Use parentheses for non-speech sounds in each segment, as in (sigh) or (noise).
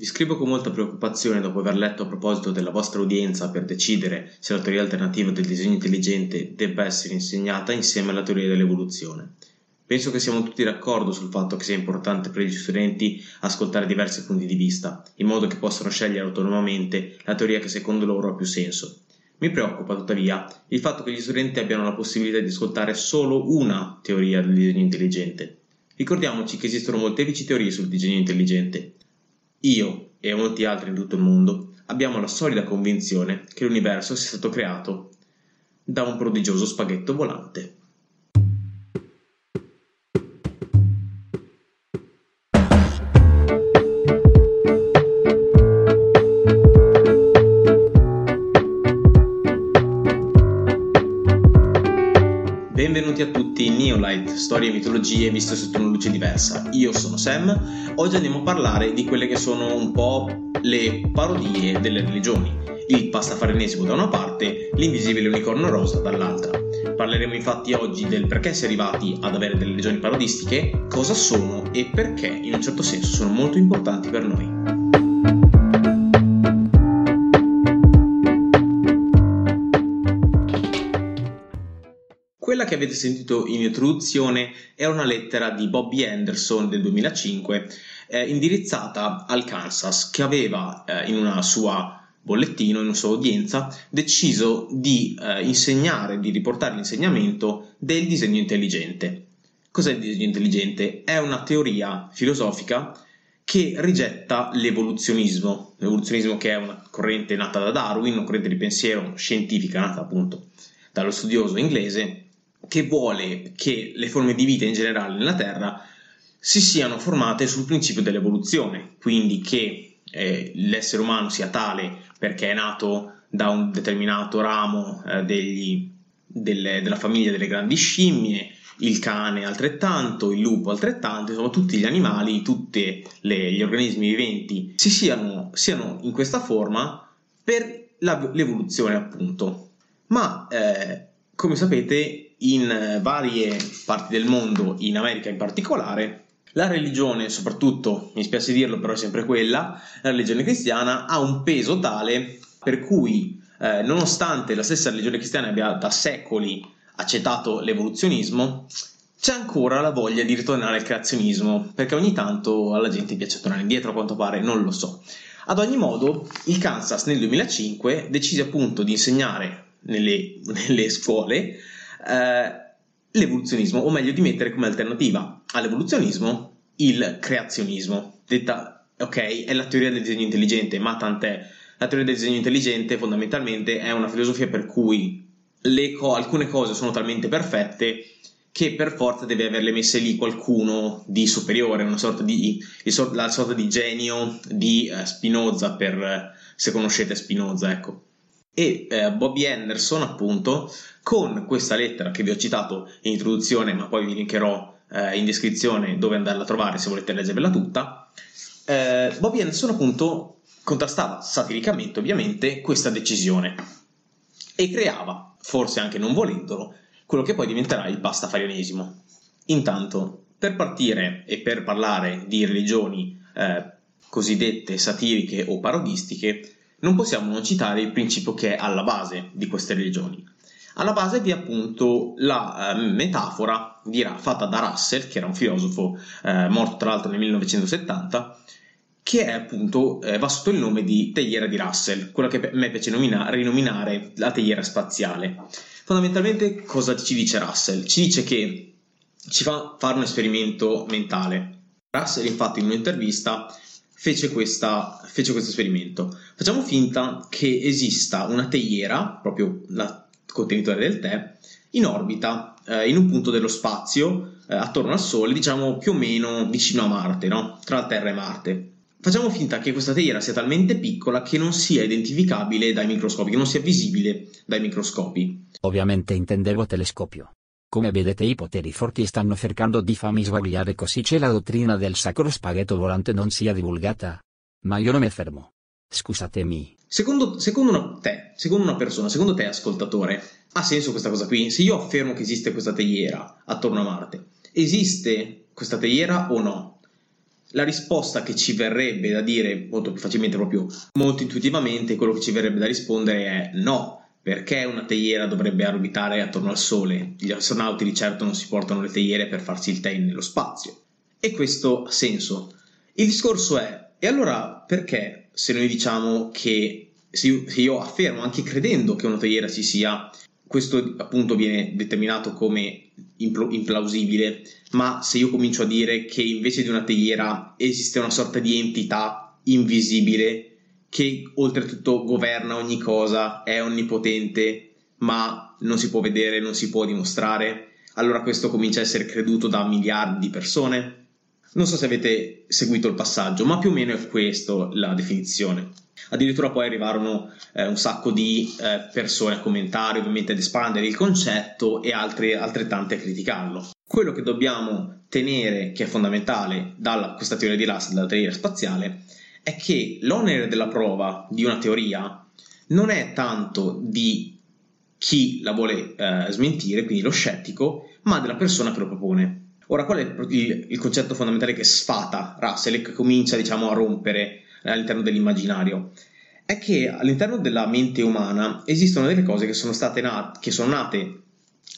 Vi scrivo con molta preoccupazione dopo aver letto a proposito della vostra udienza per decidere se la teoria alternativa del disegno intelligente debba essere insegnata insieme alla teoria dell'evoluzione. Penso che siamo tutti d'accordo sul fatto che sia importante per gli studenti ascoltare diversi punti di vista, in modo che possano scegliere autonomamente la teoria che secondo loro ha più senso. Mi preoccupa tuttavia il fatto che gli studenti abbiano la possibilità di ascoltare solo una teoria del disegno intelligente. Ricordiamoci che esistono molteplici teorie sul disegno intelligente io e molti altri in tutto il mondo abbiamo la solida convinzione che l'universo sia stato creato da un prodigioso spaghetto volante. Storie e mitologie viste sotto una luce diversa. Io sono Sam, oggi andiamo a parlare di quelle che sono un po' le parodie delle religioni. Il pastafarianesimo da una parte, l'invisibile unicorno rosa dall'altra. Parleremo infatti oggi del perché si è arrivati ad avere delle religioni parodistiche, cosa sono e perché in un certo senso sono molto importanti per noi. Avete sentito in introduzione è una lettera di Bobby Anderson del 2005 eh, indirizzata al Kansas che aveva eh, in una sua bollettino, in una sua udienza, deciso di eh, insegnare, di riportare l'insegnamento del disegno intelligente. Cos'è il disegno intelligente? È una teoria filosofica che rigetta l'evoluzionismo, l'evoluzionismo che è una corrente nata da Darwin, una corrente di pensiero scientifica nata appunto dallo studioso inglese che vuole che le forme di vita in generale nella Terra si siano formate sul principio dell'evoluzione, quindi che eh, l'essere umano sia tale perché è nato da un determinato ramo eh, degli, delle, della famiglia delle grandi scimmie, il cane altrettanto, il lupo altrettanto, insomma tutti gli animali, tutti gli organismi viventi si siano, siano in questa forma per la, l'evoluzione appunto. Ma eh, come sapete in varie parti del mondo, in America in particolare, la religione, soprattutto, mi spiace dirlo, però è sempre quella, la religione cristiana ha un peso tale per cui, eh, nonostante la stessa religione cristiana abbia da secoli accettato l'evoluzionismo, c'è ancora la voglia di ritornare al creazionismo, perché ogni tanto alla gente piace tornare indietro, a quanto pare, non lo so. Ad ogni modo, il Kansas nel 2005 decise appunto di insegnare nelle, (laughs) nelle scuole eh, l'evoluzionismo, o meglio di mettere come alternativa all'evoluzionismo il creazionismo. Detta, ok, è la teoria del disegno intelligente, ma tant'è. La teoria del disegno intelligente fondamentalmente è una filosofia per cui co- alcune cose sono talmente perfette che per forza deve averle messe lì qualcuno di superiore, una sorta di, la sorta di genio di uh, Spinoza, per, se conoscete Spinoza, ecco e eh, Bobby Anderson appunto con questa lettera che vi ho citato in introduzione ma poi vi linkerò eh, in descrizione dove andarla a trovare se volete leggervela tutta eh, Bobby Anderson appunto contrastava satiricamente ovviamente questa decisione e creava forse anche non volendolo quello che poi diventerà il pastafarianesimo. Intanto per partire e per parlare di religioni eh, cosiddette satiriche o parodistiche non possiamo non citare il principio che è alla base di queste religioni. Alla base vi è appunto la eh, metafora di, fatta da Russell, che era un filosofo eh, morto tra l'altro nel 1970, che è appunto, eh, va sotto il nome di teiera di Russell, quella che a me piace nomina- rinominare la teiera spaziale. Fondamentalmente cosa ci dice Russell? Ci dice che ci fa fare un esperimento mentale. Russell infatti in un'intervista fece, questa, fece questo esperimento. Facciamo finta che esista una teiera, proprio il contenitore del tè, in orbita, eh, in un punto dello spazio, eh, attorno al Sole, diciamo più o meno vicino a Marte, no? tra la Terra e Marte. Facciamo finta che questa teiera sia talmente piccola che non sia identificabile dai microscopi, che non sia visibile dai microscopi. Ovviamente intendevo telescopio. Come vedete i poteri forti stanno cercando di farmi sbagliare così c'è la dottrina del sacro spaghetto volante non sia divulgata. Ma io non mi fermo. Scusatemi. Secondo, secondo una, te, secondo una persona, secondo te ascoltatore, ha senso questa cosa qui? Se io affermo che esiste questa teiera attorno a Marte, esiste questa teiera o no? la risposta che ci verrebbe da dire molto più facilmente, proprio molto intuitivamente, quello che ci verrebbe da rispondere è no. Perché una teiera dovrebbe orbitare attorno al Sole? Gli astronauti di certo non si portano le teiere per farsi il tè nello spazio. E questo ha senso. Il discorso è, e allora perché se noi diciamo che, se io, affermo, anche credendo che una teiera ci sia, questo appunto viene determinato come implausibile, ma se io comincio a dire che invece di una teiera esiste una sorta di entità invisibile che oltretutto governa ogni cosa, è onnipotente, ma non si può vedere, non si può dimostrare, allora questo comincia a essere creduto da miliardi di persone. Non so se avete seguito il passaggio, ma più o meno è questa la definizione. Addirittura poi arrivarono eh, un sacco di eh, persone a commentare, ovviamente ad espandere il concetto e altre, altrettante a criticarlo. Quello che dobbiamo tenere, che è fondamentale da questa teoria di Russell, dalla teoria spaziale, è che l'onere della prova di una teoria non è tanto di chi la vuole eh, smentire, quindi lo scettico, ma della persona che lo propone. Ora, qual è il, il concetto fondamentale che sfata Russell e che comincia diciamo, a rompere all'interno dell'immaginario? È che all'interno della mente umana esistono delle cose che sono, state nat- che sono nate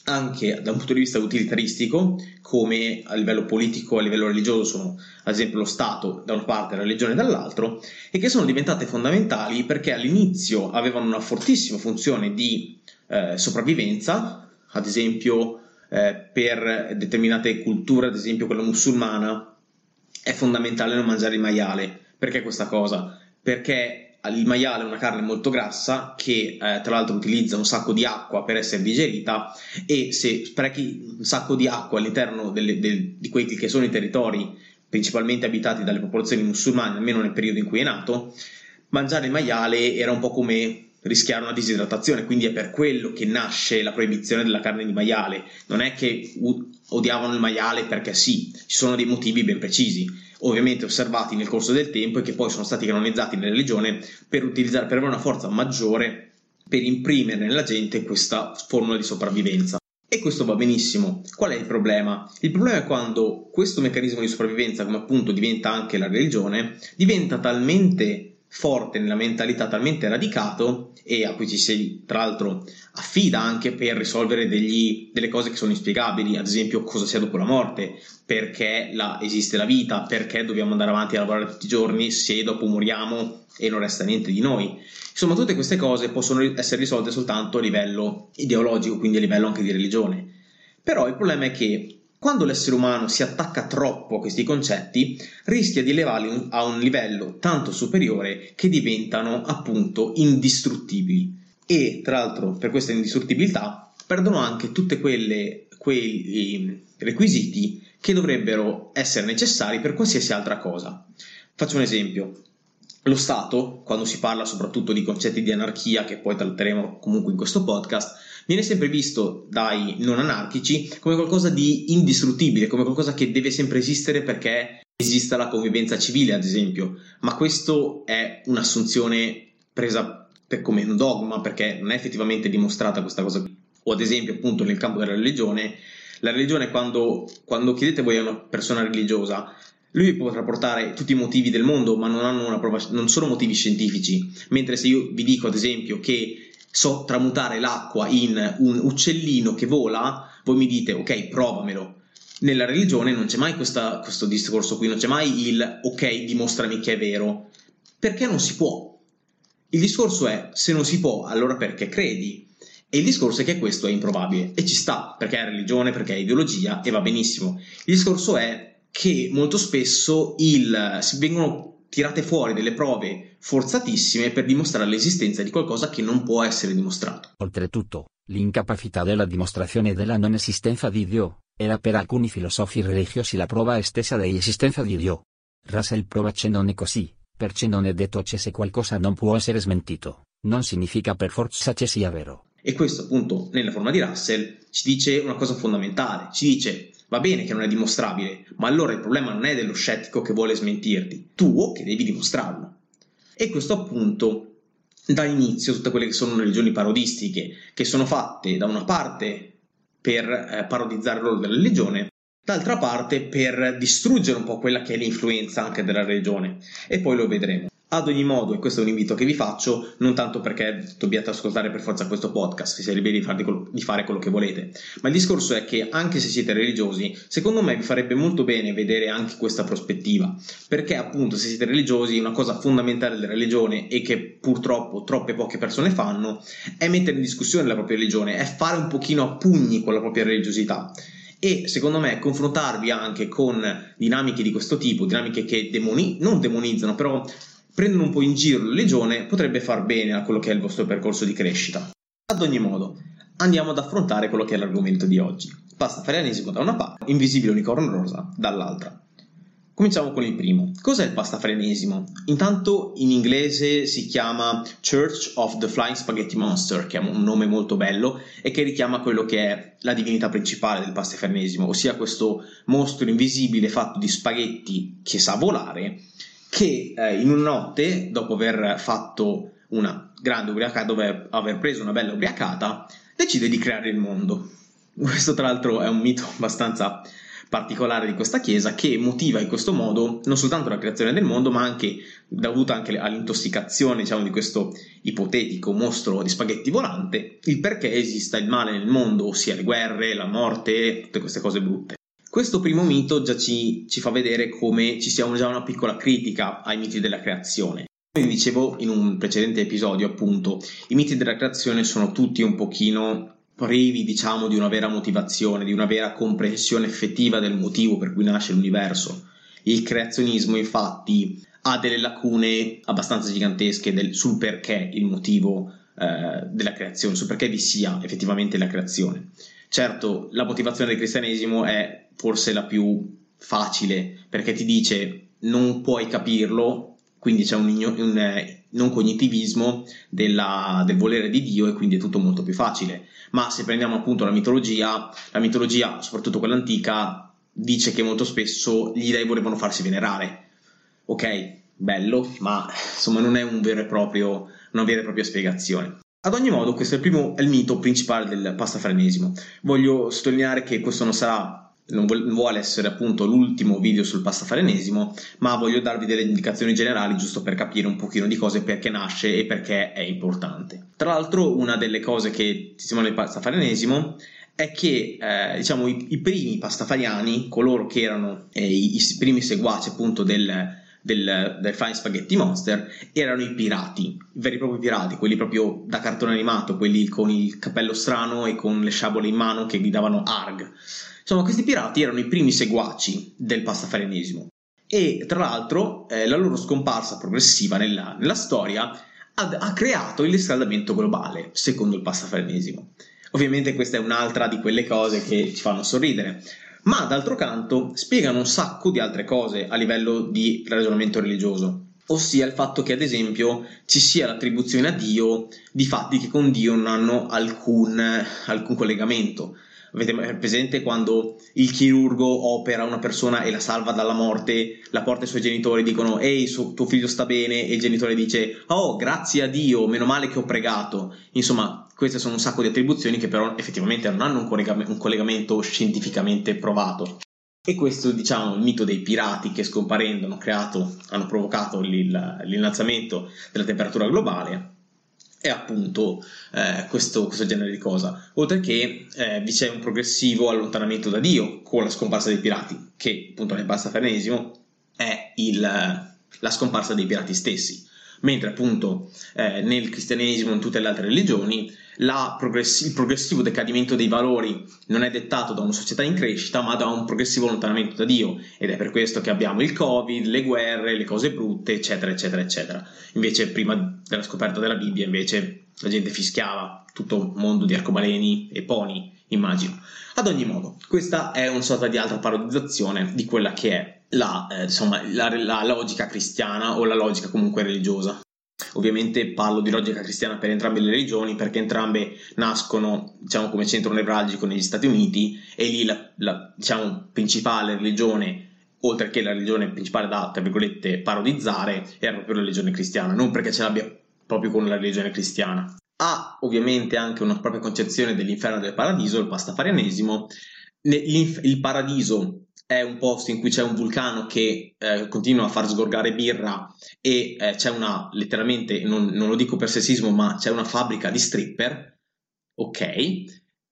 anche da un punto di vista utilitaristico, come a livello politico a livello religioso sono ad esempio lo Stato da una parte e la religione dall'altro, e che sono diventate fondamentali perché all'inizio avevano una fortissima funzione di eh, sopravvivenza, ad esempio eh, per determinate culture, ad esempio quella musulmana, è fondamentale non mangiare il maiale. Perché questa cosa? Perché il maiale è una carne molto grassa che eh, tra l'altro utilizza un sacco di acqua per essere digerita e se sprechi un sacco di acqua all'interno delle, del, di quelli che sono i territori principalmente abitati dalle popolazioni musulmane, almeno nel periodo in cui è nato, mangiare il maiale era un po' come rischiare una disidratazione, quindi è per quello che nasce la proibizione della carne di maiale. Non è che odiavano il maiale perché sì, ci sono dei motivi ben precisi, ovviamente osservati nel corso del tempo e che poi sono stati canonizzati nella religione per utilizzare per avere una forza maggiore per imprimere nella gente questa formula di sopravvivenza. E questo va benissimo. Qual è il problema? Il problema è quando questo meccanismo di sopravvivenza, come appunto diventa anche la religione, diventa talmente forte nella mentalità talmente radicato e a cui ci si tra l'altro affida anche per risolvere degli, delle cose che sono inspiegabili, ad esempio cosa sia dopo la morte, perché la, esiste la vita, perché dobbiamo andare avanti a lavorare tutti i giorni se dopo moriamo e non resta niente di noi. Insomma, tutte queste cose possono essere risolte soltanto a livello ideologico, quindi a livello anche di religione. Però il problema è che quando l'essere umano si attacca troppo a questi concetti, rischia di elevarli a un livello tanto superiore che diventano appunto indistruttibili. E tra l'altro, per questa indistruttibilità, perdono anche tutti quei requisiti che dovrebbero essere necessari per qualsiasi altra cosa. Faccio un esempio. Lo Stato, quando si parla soprattutto di concetti di anarchia, che poi tratteremo comunque in questo podcast, viene sempre visto dai non anarchici come qualcosa di indistruttibile, come qualcosa che deve sempre esistere perché esista la convivenza civile, ad esempio. Ma questo è un'assunzione presa come un dogma perché non è effettivamente dimostrata questa cosa. O ad esempio, appunto, nel campo della religione, la religione quando, quando chiedete voi a una persona religiosa lui potrà portare tutti i motivi del mondo, ma non, prova, non, sono motivi scientifici. Mentre se io vi dico, ad esempio, che so tramutare l'acqua in un uccellino che vola, voi mi dite ok, provamelo. Nella religione non c'è mai questa, questo discorso qui, non c'è mai il ok, dimostrami che è vero, perché non si può. Il discorso è se non si può, allora perché credi? E il discorso è che questo è improbabile e ci sta perché è religione, perché è ideologia e va benissimo. Il discorso è che molto spesso il, vengono tirate fuori delle prove forzatissime per dimostrare l'esistenza di qualcosa che non può essere dimostrato. Oltretutto, l'incapacità della dimostrazione della non esistenza di Dio era per alcuni filosofi religiosi la prova stessa dell'esistenza di Dio. Russell prova che non è così, perché non è detto che se qualcosa non può essere smentito, non significa per forza che sia vero. E questo appunto nella forma di Russell ci dice una cosa fondamentale, ci dice Va bene che non è dimostrabile, ma allora il problema non è dello scettico che vuole smentirti, tu che devi dimostrarlo. E questo appunto dà inizio a tutte quelle che sono religioni parodistiche, che sono fatte da una parte per eh, parodizzare il ruolo della religione d'altra parte per distruggere un po' quella che è l'influenza anche della religione e poi lo vedremo. Ad ogni modo, e questo è un invito che vi faccio, non tanto perché dobbiate ascoltare per forza questo podcast, siete liberi di, di, fare quello che volete, ma il discorso è che anche se siete religiosi, secondo me vi farebbe molto bene vedere anche questa prospettiva, perché appunto se siete religiosi una cosa fondamentale della religione e che purtroppo troppe poche persone fanno è mettere in discussione la propria religione, è fare un pochino a pugni con la propria religiosità. E secondo me confrontarvi anche con dinamiche di questo tipo, dinamiche che demoni- non demonizzano, però prendono un po' in giro la legione potrebbe far bene a quello che è il vostro percorso di crescita. Ad ogni modo, andiamo ad affrontare quello che è l'argomento di oggi. Pastafarianesimo da una parte, invisibile unicorno rosa dall'altra. Cominciamo con il primo. Cos'è il pastafarianesimo? Intanto in inglese si chiama Church of the Flying Spaghetti Monster, che è un nome molto bello e che richiama quello che è la divinità principale del pastafarianesimo, ossia questo mostro invisibile fatto di spaghetti che sa volare che eh, in una notte, dopo aver fatto una grande ubriacata, dopo aver preso una bella ubriacata, decide di creare il mondo. Questo tra l'altro è un mito abbastanza particolare di questa chiesa che motiva in questo modo non soltanto la creazione del mondo ma anche dovuta anche all'intossicazione diciamo, di questo ipotetico mostro di spaghetti volante il perché esista il male nel mondo ossia le guerre, la morte, tutte queste cose brutte questo primo mito già ci, ci fa vedere come ci sia già una piccola critica ai miti della creazione. Come dicevo in un precedente episodio, appunto, i miti della creazione sono tutti un pochino privi, diciamo, di una vera motivazione, di una vera comprensione effettiva del motivo per cui nasce l'universo. Il creazionismo, infatti, ha delle lacune abbastanza gigantesche del, sul perché il motivo eh, della creazione, sul perché vi sia effettivamente la creazione. Certo, la motivazione del cristianesimo è forse la più facile perché ti dice non puoi capirlo, quindi c'è un, un eh, non cognitivismo della, del volere di Dio e quindi è tutto molto più facile. Ma se prendiamo appunto la mitologia, la mitologia, soprattutto quella antica, dice che molto spesso gli dei volevano farsi venerare. Ok, bello, ma insomma non è un vero proprio, una vera e propria spiegazione. Ad ogni modo, questo è il primo è il mito principale del pastafarianesimo. Voglio sottolineare che questo non sarà non vuole essere appunto l'ultimo video sul pastafarianesimo, ma voglio darvi delle indicazioni generali giusto per capire un pochino di cose perché nasce e perché è importante. Tra l'altro, una delle cose che si chiama il pastafarianesimo è che eh, diciamo i, i, primi pastafariani, coloro che erano eh, i, i, primi seguaci appunto del, del, del Flying Spaghetti Monster erano i pirati, i veri e propri pirati, quelli proprio da cartone animato, quelli con il cappello strano e con le sciabole in mano che gridavano ARG. Insomma, questi pirati erano i primi seguaci del pastafarianesimo e tra l'altro eh, la loro scomparsa progressiva nella, nella storia ha, ha, creato il riscaldamento globale, secondo il pastafarianesimo. Ovviamente questa è un'altra di quelle cose che ci fanno sorridere, ma d'altro canto spiegano un sacco di altre cose a livello di ragionamento religioso, ossia il fatto che ad esempio ci sia l'attribuzione a Dio di fatti che con Dio non hanno alcun, alcun collegamento. Avete presente quando il chirurgo opera una persona e la salva dalla morte, la porta ai suoi genitori, dicono ehi tuo figlio sta bene e il genitore dice oh grazie a Dio, meno male che ho pregato. Insomma, queste sono un sacco di attribuzioni che però effettivamente non hanno un, collega- un collegamento scientificamente provato. E questo, diciamo, il mito dei pirati che scomparendo hanno creato, hanno provocato l'innalzamento della temperatura globale, è appunto eh, questo, questo, genere di cosa. Oltre che eh, vi c'è un progressivo allontanamento da Dio con la scomparsa dei pirati, che appunto nel Pastafarianesimo è il, la scomparsa dei pirati stessi mentre appunto eh, nel cristianesimo e in tutte le altre religioni progress- il progressivo decadimento dei valori non è dettato da una società in crescita ma da un progressivo allontanamento da Dio. Ed è per questo che abbiamo il covid, le guerre, le cose brutte eccetera eccetera eccetera. Invece prima della scoperta della Bibbia invece la gente fischiava tutto un mondo di arcobaleni e poni immagino. Ad ogni modo questa è una sorta di altra parodizzazione di quella che è la, eh, insomma, la, la logica cristiana o la logica comunque religiosa. Ovviamente parlo di logica cristiana per entrambe le religioni perché entrambe nascono diciamo, come centro nevralgico negli Stati Uniti e lì la, la diciamo, principale religione, oltre che la religione principale da tra virgolette parodizzare, era proprio la religione cristiana, non perché ce l'abbia proprio con la religione cristiana. Ha ovviamente anche una propria concezione dell'inferno e del paradiso, il pastafarianesimo, il paradiso è un posto in cui c'è un vulcano che eh, continua a far sgorgare birra e eh, c'è una, letteralmente, non, non, lo dico per sessismo, ma c'è una fabbrica di stripper, ok,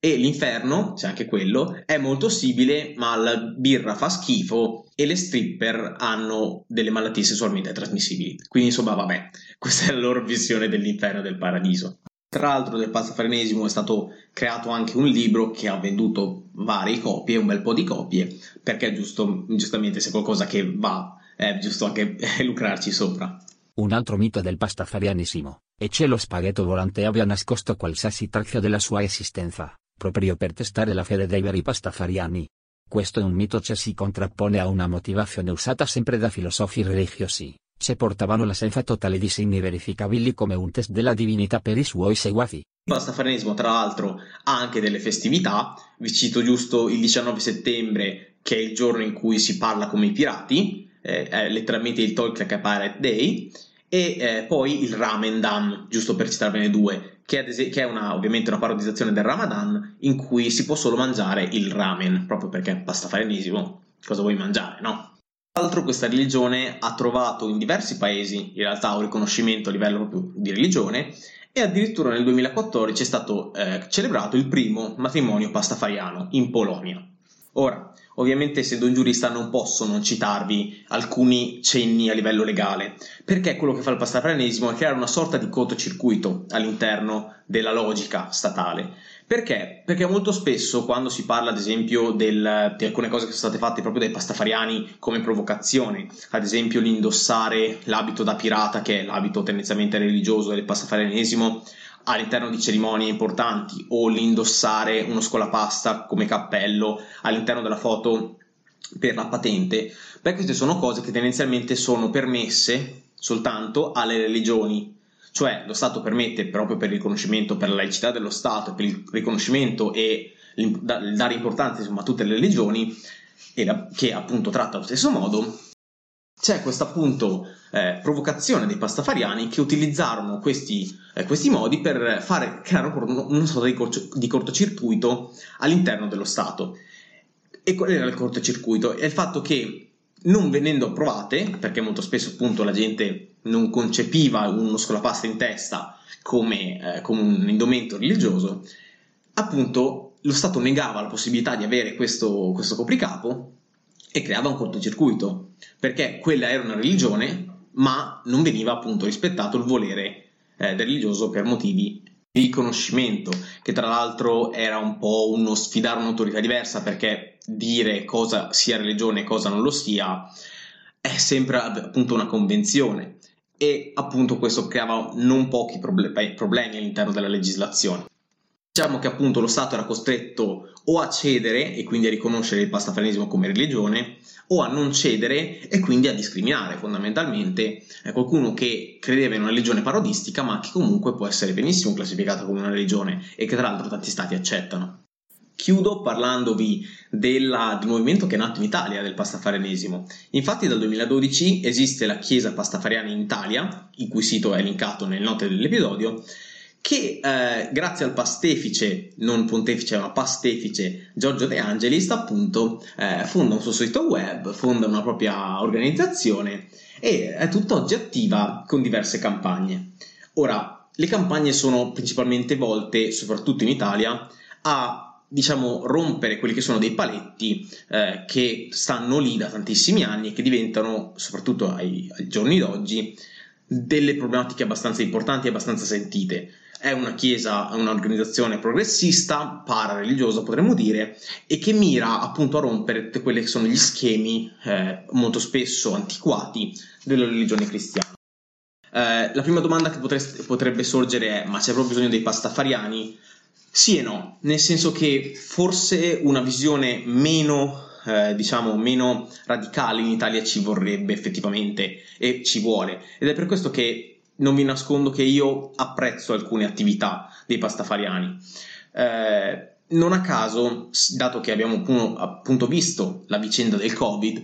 e l'inferno, c'è anche quello, è molto simile, ma la birra fa schifo e le stripper hanno delle malattie sessualmente trasmissibili. Quindi insomma, vabbè, (laughs) questa è la loro visione dell'inferno e del paradiso. Tra l'altro del pastafarenesimo è stato creato anche un libro che ha venduto varie copie, un bel po' di copie, perché giusto, giustamente se qualcosa che va, è giusto anche (laughs) lucrarci sopra. Un altro mito del pastafarianesimo, è che lo spaghetto volante abbia nascosto qualsiasi traccia della sua esistenza, proprio per testare la fede dei veri pastafariani. Questo è un mito che si contrappone a una motivazione usata sempre da filosofi religiosi, se portavano la senza totale di segni verificabili come un test della divinità per i suoi seguaci. Il pastafarenesimo, tra l'altro, ha anche delle festività. Vi cito giusto il 19 settembre, che è il giorno in cui si parla come i pirati, eh, è letteralmente il a Pirate Day, e eh, poi il Ramendan, giusto per citarvene due, che è, che è una, ovviamente una parodizzazione del Ramadan, in cui si può solo mangiare il ramen, proprio perché pastafarenesimo, cosa vuoi mangiare, no? L'altro questa religione ha trovato in diversi paesi in realtà un riconoscimento a livello proprio di religione e addirittura nel 2014 è stato eh, celebrato il primo matrimonio pastafariano in Polonia. Ora, ovviamente essendo un giurista non posso non citarvi alcuni cenni a livello legale, perché quello che fa il pastafarianesimo è creare una sorta di cortocircuito all'interno della logica statale. Perché? Perché molto spesso quando si parla ad esempio del, di alcune cose che sono state fatte proprio dai pastafariani come provocazione, ad esempio l'indossare l'abito da pirata che è l'abito tendenzialmente religioso del pastafarianesimo all'interno di cerimonie importanti o l'indossare uno scolapasta come cappello all'interno della foto per la patente, beh queste sono cose che tendenzialmente sono permesse soltanto alle religioni cioè lo Stato permette proprio per il riconoscimento, per la laicità dello Stato, per il riconoscimento e il dare importanza insomma, a tutte le religioni, che appunto tratta allo stesso modo, c'è questa appunto eh, provocazione dei pastafariani che utilizzarono questi, eh, questi modi per fare, creare una sorta di, corcio, di cortocircuito all'interno dello Stato. E qual era il cortocircuito? È il fatto che non venendo approvate, perché molto spesso appunto la gente non concepiva uno scolapasta in testa come, eh, come un indumento religioso, appunto lo Stato negava la possibilità di avere questo, questo copricapo e creava un cortocircuito, perché quella era una religione, ma non veniva appunto rispettato il volere eh, del religioso per motivi riconoscimento, che tra l'altro era un po' uno sfidare un'autorità diversa, perché dire cosa sia religione e cosa non lo sia è sempre appunto una convenzione e appunto questo creava non pochi problemi all'interno della legislazione. Diciamo che appunto lo Stato era costretto o a cedere e quindi a riconoscere il pastafanesimo come religione o a non cedere e quindi a discriminare fondamentalmente qualcuno che credeva in una religione parodistica ma che comunque può essere benissimo classificata come una religione e che tra l'altro tanti stati accettano. Chiudo parlandovi della, del movimento che è nato in Italia del pastafarianesimo. Infatti dal 2012 esiste la chiesa pastafariana in Italia, il cui sito è linkato nelle note dell'episodio, che eh, grazie al pastefice, non pontefice ma pastefice Giorgio De Angelis appunto eh, fonda un suo sito web, fonda una propria organizzazione e è tutt'oggi attiva con diverse campagne. Ora, le campagne sono principalmente volte, soprattutto in Italia, a diciamo, rompere quelli che sono dei paletti eh, che stanno lì da tantissimi anni e che diventano, soprattutto ai, ai giorni d'oggi, delle problematiche abbastanza importanti e abbastanza sentite. È una chiesa, un'organizzazione progressista, parareligiosa potremmo dire, e che mira appunto a rompere quelli che sono gli schemi eh, molto spesso antiquati della religione cristiana. Eh, la prima domanda che potreste, potrebbe sorgere è: ma c'è proprio bisogno dei pastafariani? Sì e no, nel senso che forse una visione meno, eh, diciamo, meno radicale in Italia ci vorrebbe effettivamente e ci vuole. Ed è per questo che non vi nascondo che io apprezzo alcune attività dei pastafariani. Eh, non a caso, dato che abbiamo appunto visto la vicenda del Covid,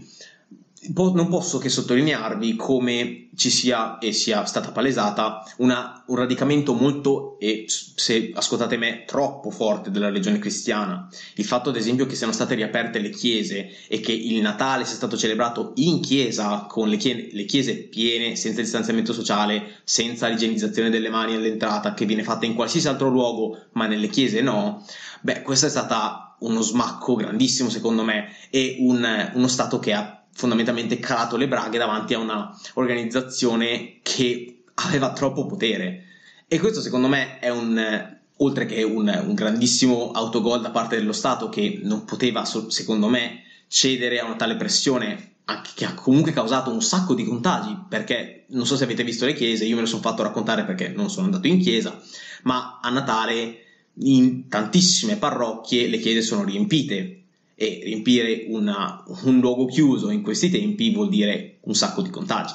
non posso che sottolinearvi come ci sia e sia stata palesata una, un radicamento molto e se ascoltate me troppo forte della religione cristiana. Il fatto ad esempio che siano state riaperte le chiese e che il Natale sia stato celebrato in chiesa con le chiese, le chiese piene senza distanziamento sociale senza l'igienizzazione delle mani all'entrata che viene fatta in qualsiasi altro luogo ma nelle chiese no beh questo è stato uno smacco grandissimo secondo me e un, uno stato che ha fondamentalmente calato le braghe davanti a una organizzazione che aveva troppo potere. E questo secondo me è un, oltre che un, un grandissimo autogol da parte dello Stato che non poteva, secondo me, cedere a una tale pressione che ha comunque causato un sacco di contagi perché non so se avete visto le chiese, io me lo sono fatto raccontare perché non sono andato in chiesa, ma a Natale in tantissime parrocchie le chiese sono riempite e riempire una, un luogo chiuso in questi tempi vuol dire un sacco di contagi,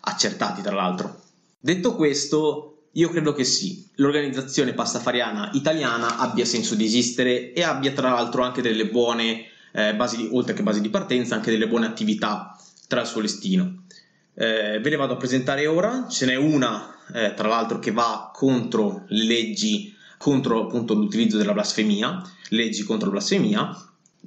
accertati tra l'altro. Detto questo, io credo che sì, l'organizzazione pastafariana italiana abbia senso di esistere e abbia tra l'altro anche delle buone eh, basi, di, oltre che basi di partenza, anche delle buone attività tra il suo listino. Eh, ve le vado a presentare ora, ce n'è una eh, tra l'altro che va contro le leggi, contro appunto l'utilizzo della blasfemia, leggi contro la blasfemia,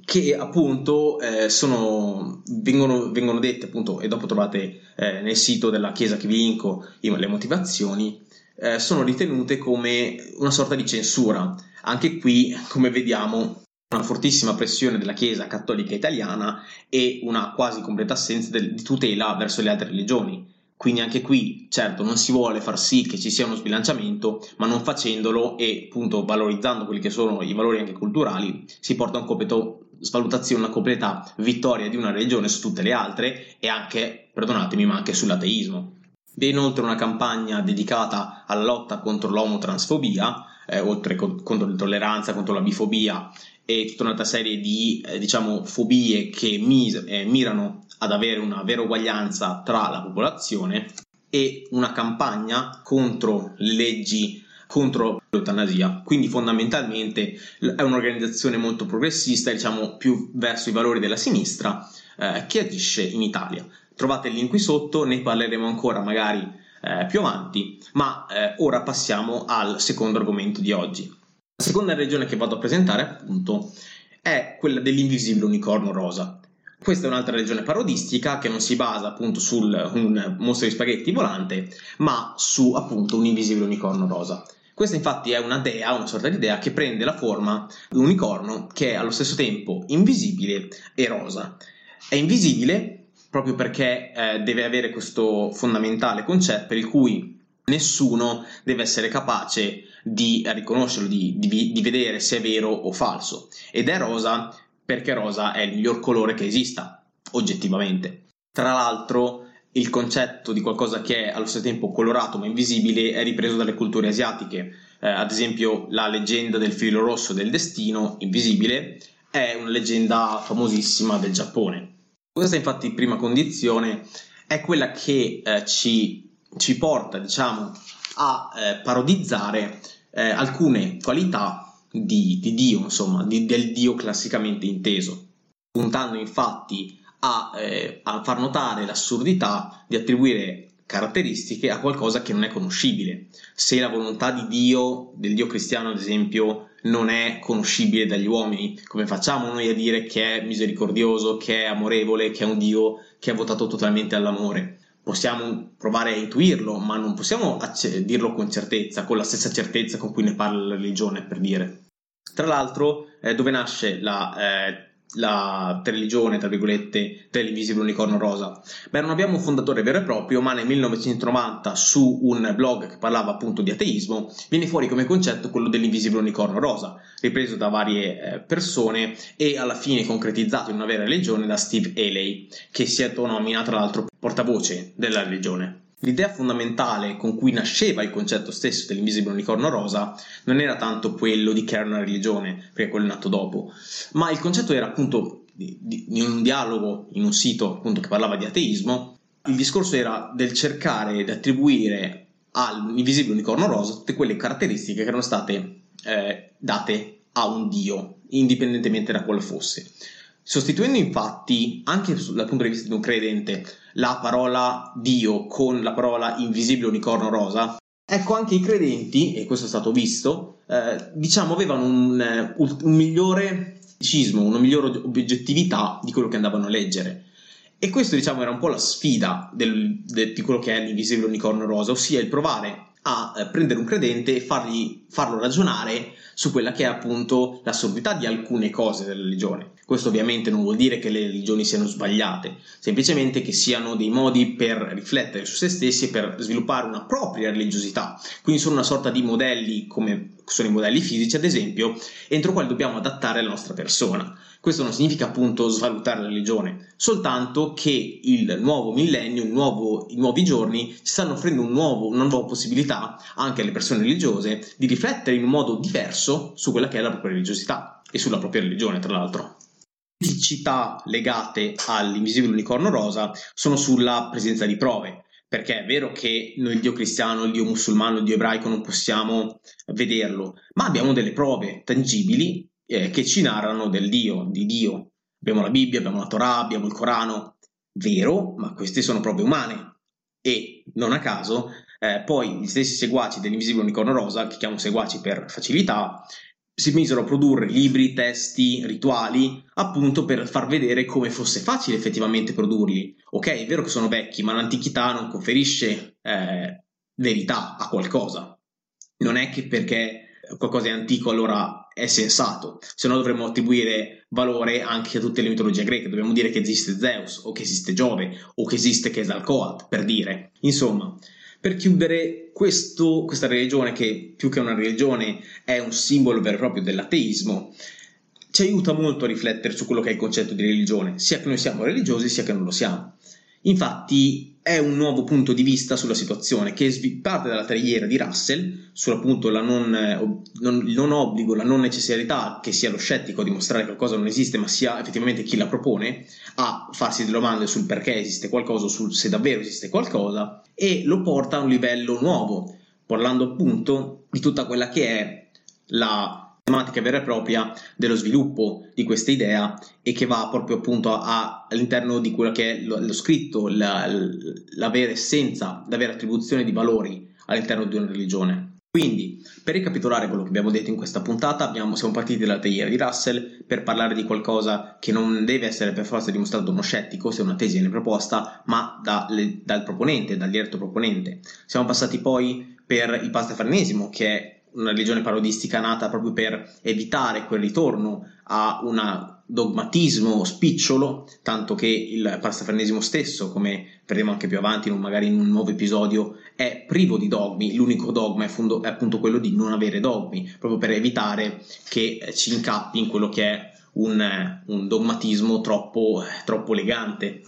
che appunto eh, sono, vengono, vengono, dette appunto e dopo trovate eh, nel sito della chiesa che vi linko le motivazioni eh, sono ritenute come una sorta di censura. Anche qui come vediamo una fortissima pressione della chiesa cattolica italiana e una quasi completa assenza del, di tutela verso le altre religioni. Quindi anche qui, certo, non si vuole far sì che ci sia uno sbilanciamento, ma non facendolo e appunto valorizzando quelli che sono i valori anche culturali, si porta a un completo svalutazione, una completa vittoria di una religione su tutte le altre e anche, perdonatemi, ma anche sull'ateismo. Vi è inoltre una campagna dedicata alla lotta contro l'omotransfobia, eh, oltre co- contro l'intolleranza, contro la bifobia e tutta un'altra serie di eh, diciamo, fobie che mis- eh, mirano ad avere una vera uguaglianza tra la popolazione e una campagna contro le leggi contro l'eutanasia. Quindi fondamentalmente è un'organizzazione molto progressista, diciamo più verso i valori della sinistra, eh, che agisce in Italia. Trovate il link qui sotto, ne parleremo ancora magari eh, più avanti, ma eh, ora passiamo al secondo argomento di oggi. La seconda regione che vado a presentare appunto è quella dell'invisibile unicorno rosa. Questa è un'altra regione parodistica che non si basa appunto su un mostro di spaghetti volante, ma su appunto un invisibile unicorno rosa. Questa infatti è una dea, una sorta di dea che prende la forma di un unicorno che è allo stesso tempo invisibile e rosa. È invisibile proprio perché eh, deve avere questo fondamentale concetto per il cui nessuno deve essere capace di riconoscerlo, di, di, di vedere se è vero o falso. Ed è rosa perché rosa è il miglior colore che esista, oggettivamente. Tra l'altro, il concetto di qualcosa che è allo stesso tempo colorato ma invisibile è ripreso dalle culture asiatiche. Eh, ad esempio, la leggenda del filo rosso del destino, invisibile, è una leggenda famosissima del Giappone. Questa, infatti, prima condizione è quella che eh, ci, ci, porta, diciamo, a eh, parodizzare eh, alcune qualità di, di Dio, insomma, di, del Dio classicamente inteso, puntando infatti a, eh, a far notare l'assurdità di attribuire caratteristiche a qualcosa che non è conoscibile. Se la volontà di Dio, del Dio cristiano ad esempio, non è conoscibile dagli uomini, come facciamo noi a dire che è misericordioso, che è amorevole, che è un Dio che è votato totalmente all'amore? Possiamo provare a intuirlo, ma non possiamo dirlo con certezza, con la stessa certezza con cui ne parla la religione, per dire. Tra l'altro, eh, dove nasce la eh, la religione, tra virgolette, dell'invisibile unicorno rosa? Beh, non abbiamo un fondatore vero e proprio, ma nel 1990 su un blog che parlava appunto di ateismo viene fuori come concetto quello dell'invisibile unicorno rosa, ripreso da varie eh, persone e alla fine concretizzato in una vera religione da Steve Haley, che si autonomina tra l'altro portavoce della religione. L'idea fondamentale con cui nasceva il concetto stesso dell'invisibile unicorno rosa non era tanto quello di creare una religione, perché quello è nato dopo, ma il concetto era appunto di un dialogo in un sito appunto che parlava di ateismo. Il discorso era del cercare di attribuire all'invisibile unicorno rosa tutte quelle caratteristiche che erano state eh, date a un dio, indipendentemente da quale fosse. Sostituendo infatti, anche dal punto di vista di un credente, la parola Dio con la parola invisibile unicorno rosa, ecco anche i credenti, e questo è stato visto, eh, diciamo avevano un, un migliore cismo, una migliore oggettività di quello che andavano a leggere. E questo diciamo era un po' la sfida del, del, di quello che è l'invisibile unicorno rosa, ossia il provare a eh, prendere un credente e fargli, farlo ragionare su quella che è appunto l'assurdità di alcune cose della religione. Questo ovviamente non vuol dire che le religioni siano sbagliate, semplicemente che siano dei modi per riflettere su se stessi e per sviluppare una propria religiosità. Quindi sono una sorta di modelli, come sono i modelli fisici, ad esempio, entro quali dobbiamo adattare la nostra persona. Questo non significa appunto svalutare la religione, soltanto che il nuovo millennio, il nuovo, i nuovi giorni ci stanno offrendo un nuovo, una nuova possibilità anche alle persone religiose di riflettere in un modo diverso su quella che è la propria religiosità e sulla propria religione, tra l'altro. Criticità legate all'invisibile unicorno rosa sono sulla presenza di prove, perché è vero che noi il Dio cristiano, il Dio musulmano, il Dio ebraico non possiamo vederlo, ma abbiamo delle prove tangibili eh, che ci narrano del Dio, di Dio. Abbiamo la Bibbia, abbiamo la Torah, abbiamo il Corano, vero, ma queste sono prove umane. E non a caso, eh, poi gli stessi seguaci dell'invisibile unicorno rosa, che chiamo seguaci per facilità, si misero a produrre libri, testi, rituali, appunto per far vedere come fosse facile effettivamente produrli. Ok, è vero che sono vecchi, ma l'antichità non conferisce eh, verità a qualcosa. Non è che perché qualcosa è antico allora è sensato, se no dovremmo attribuire valore anche a tutte le mitologie greche, dobbiamo dire che esiste Zeus o che esiste Giove o che esiste Quetzalcoatl, per dire. Insomma, per chiudere questo, questa religione che più che una religione è un simbolo vero e proprio dell'ateismo, ci aiuta molto a riflettere su quello che è il concetto di religione, sia che noi siamo religiosi sia che non lo siamo. Infatti è un nuovo punto di vista sulla situazione che parte dalla terriera di Russell, sull'appunto la non, non, il non obbligo, la non necessarietà che sia lo scettico a dimostrare che qualcosa non esiste, ma sia effettivamente chi la propone a farsi delle domande sul perché esiste qualcosa sul se davvero esiste qualcosa, e lo porta a un livello nuovo, parlando appunto di tutta quella che è la tematica vera e propria dello sviluppo di questa idea e che va proprio appunto a, all'interno di quello che è lo, lo scritto, la, la vera essenza, la vera attribuzione di valori all'interno di una religione. Quindi, per ricapitolare quello che abbiamo detto in questa puntata, abbiamo, siamo partiti dalla teiera di Russell per parlare di qualcosa che non deve essere per forza dimostrato da uno scettico se una tesi viene proposta, ma da, le, dal proponente, dal diretto proponente. Siamo passati poi per il pastafanesimo, che è una religione parodistica nata proprio per evitare quel ritorno a un dogmatismo spicciolo, tanto che il pastafanesimo stesso, come vedremo anche più avanti, magari in un nuovo episodio, è privo di dogmi. L'unico dogma è, fundo, è appunto quello di non avere dogmi, proprio per evitare che ci incappi in quello che è un, un dogmatismo troppo, troppo elegante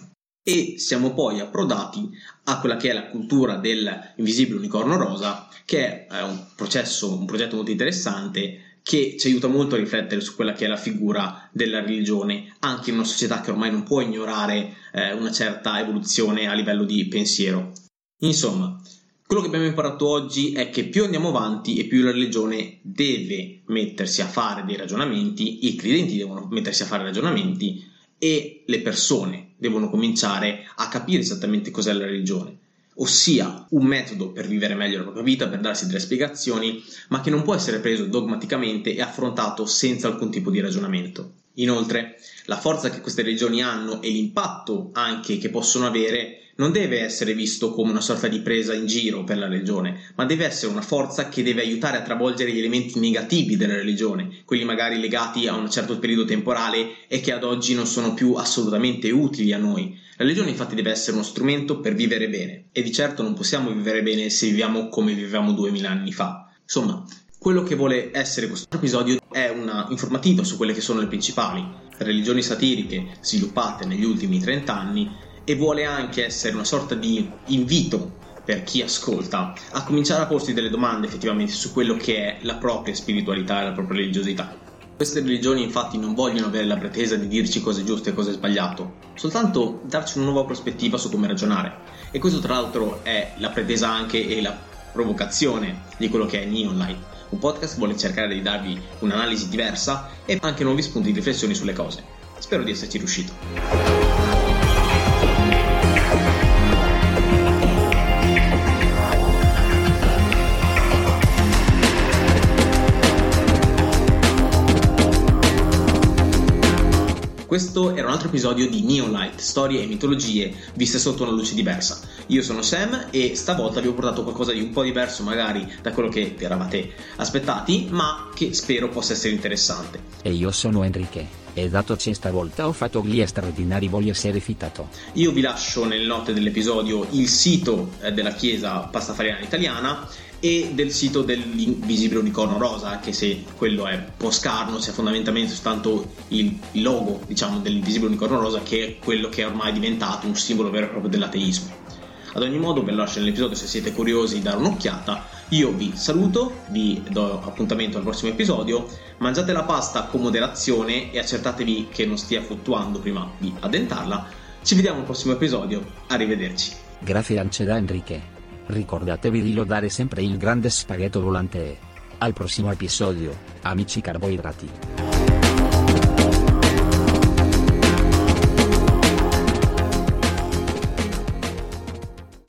e siamo poi approdati a quella che è la cultura dell'invisibile unicorno rosa, che è un, processo, un progetto molto interessante che ci aiuta molto a riflettere su quella che è la figura della religione, anche in una società che ormai non può ignorare eh, una certa evoluzione a livello di pensiero. Insomma, quello che abbiamo imparato oggi è che più andiamo avanti e più la religione deve mettersi a fare dei ragionamenti, i credenti devono mettersi a fare ragionamenti e le persone devono cominciare a capire esattamente cos'è la religione, ossia un metodo per vivere meglio la propria vita, per darsi delle spiegazioni, ma che non può essere preso dogmaticamente e affrontato senza alcun tipo di ragionamento. Inoltre, la forza che queste religioni hanno e l'impatto anche che possono avere non deve essere visto come una sorta di presa in giro per la religione, ma deve essere una forza che deve aiutare a travolgere gli elementi negativi della religione, quelli magari legati a un certo periodo temporale e che ad oggi non sono più assolutamente utili a noi. La religione infatti deve essere uno strumento per vivere bene e di certo non possiamo vivere bene se viviamo come vivevamo duemila anni fa. Insomma, quello che vuole essere questo episodio è una informativa su quelle che sono le principali religioni satiriche sviluppate negli ultimi 30 anni e vuole anche essere una sorta di invito per chi ascolta a cominciare a porsi delle domande effettivamente su quello che è la propria spiritualità e la propria religiosità. Queste religioni infatti non vogliono avere la pretesa di dirci cosa è giusto e cosa è sbagliato, soltanto darci una nuova prospettiva su come ragionare. E questo tra l'altro è la pretesa anche e la provocazione di quello che è Neon Light. Un podcast che vuole cercare di darvi un'analisi diversa e anche nuovi spunti di riflessione sulle cose. spero di esserci riuscito. Questo era un altro episodio di Neolight, storie e mitologie viste sotto una luce diversa. Io sono Sam e stavolta vi ho portato qualcosa di un po' diverso magari da quello che vi eravate aspettati, ma che spero possa essere interessante. E io sono Enrique, e dato che stavolta ho fatto gli straordinari voglio essere fittato. Io vi lascio nelle note dell'episodio il sito eh, della chiesa pastafariana italiana e del sito dell'invisibile unicorno rosa, anche se quello è un po' scarno, sia fondamentalmente soltanto il logo, diciamo, dell'invisibile unicorno rosa, che è quello che è ormai diventato un simbolo vero e proprio dell'ateismo. Ad ogni modo, ve lo lascio nell'episodio se siete curiosi di dare un'occhiata. Io vi saluto, vi do appuntamento al prossimo episodio. Mangiate la pasta con moderazione e accertatevi che non stia fluttuando prima di addentarla. Ci vediamo al prossimo episodio. Arrivederci. Grazie Anceda Enrique. Ricordatevi di lodare sempre il grande spaghetto volante. Al prossimo episodio, amici carboidrati.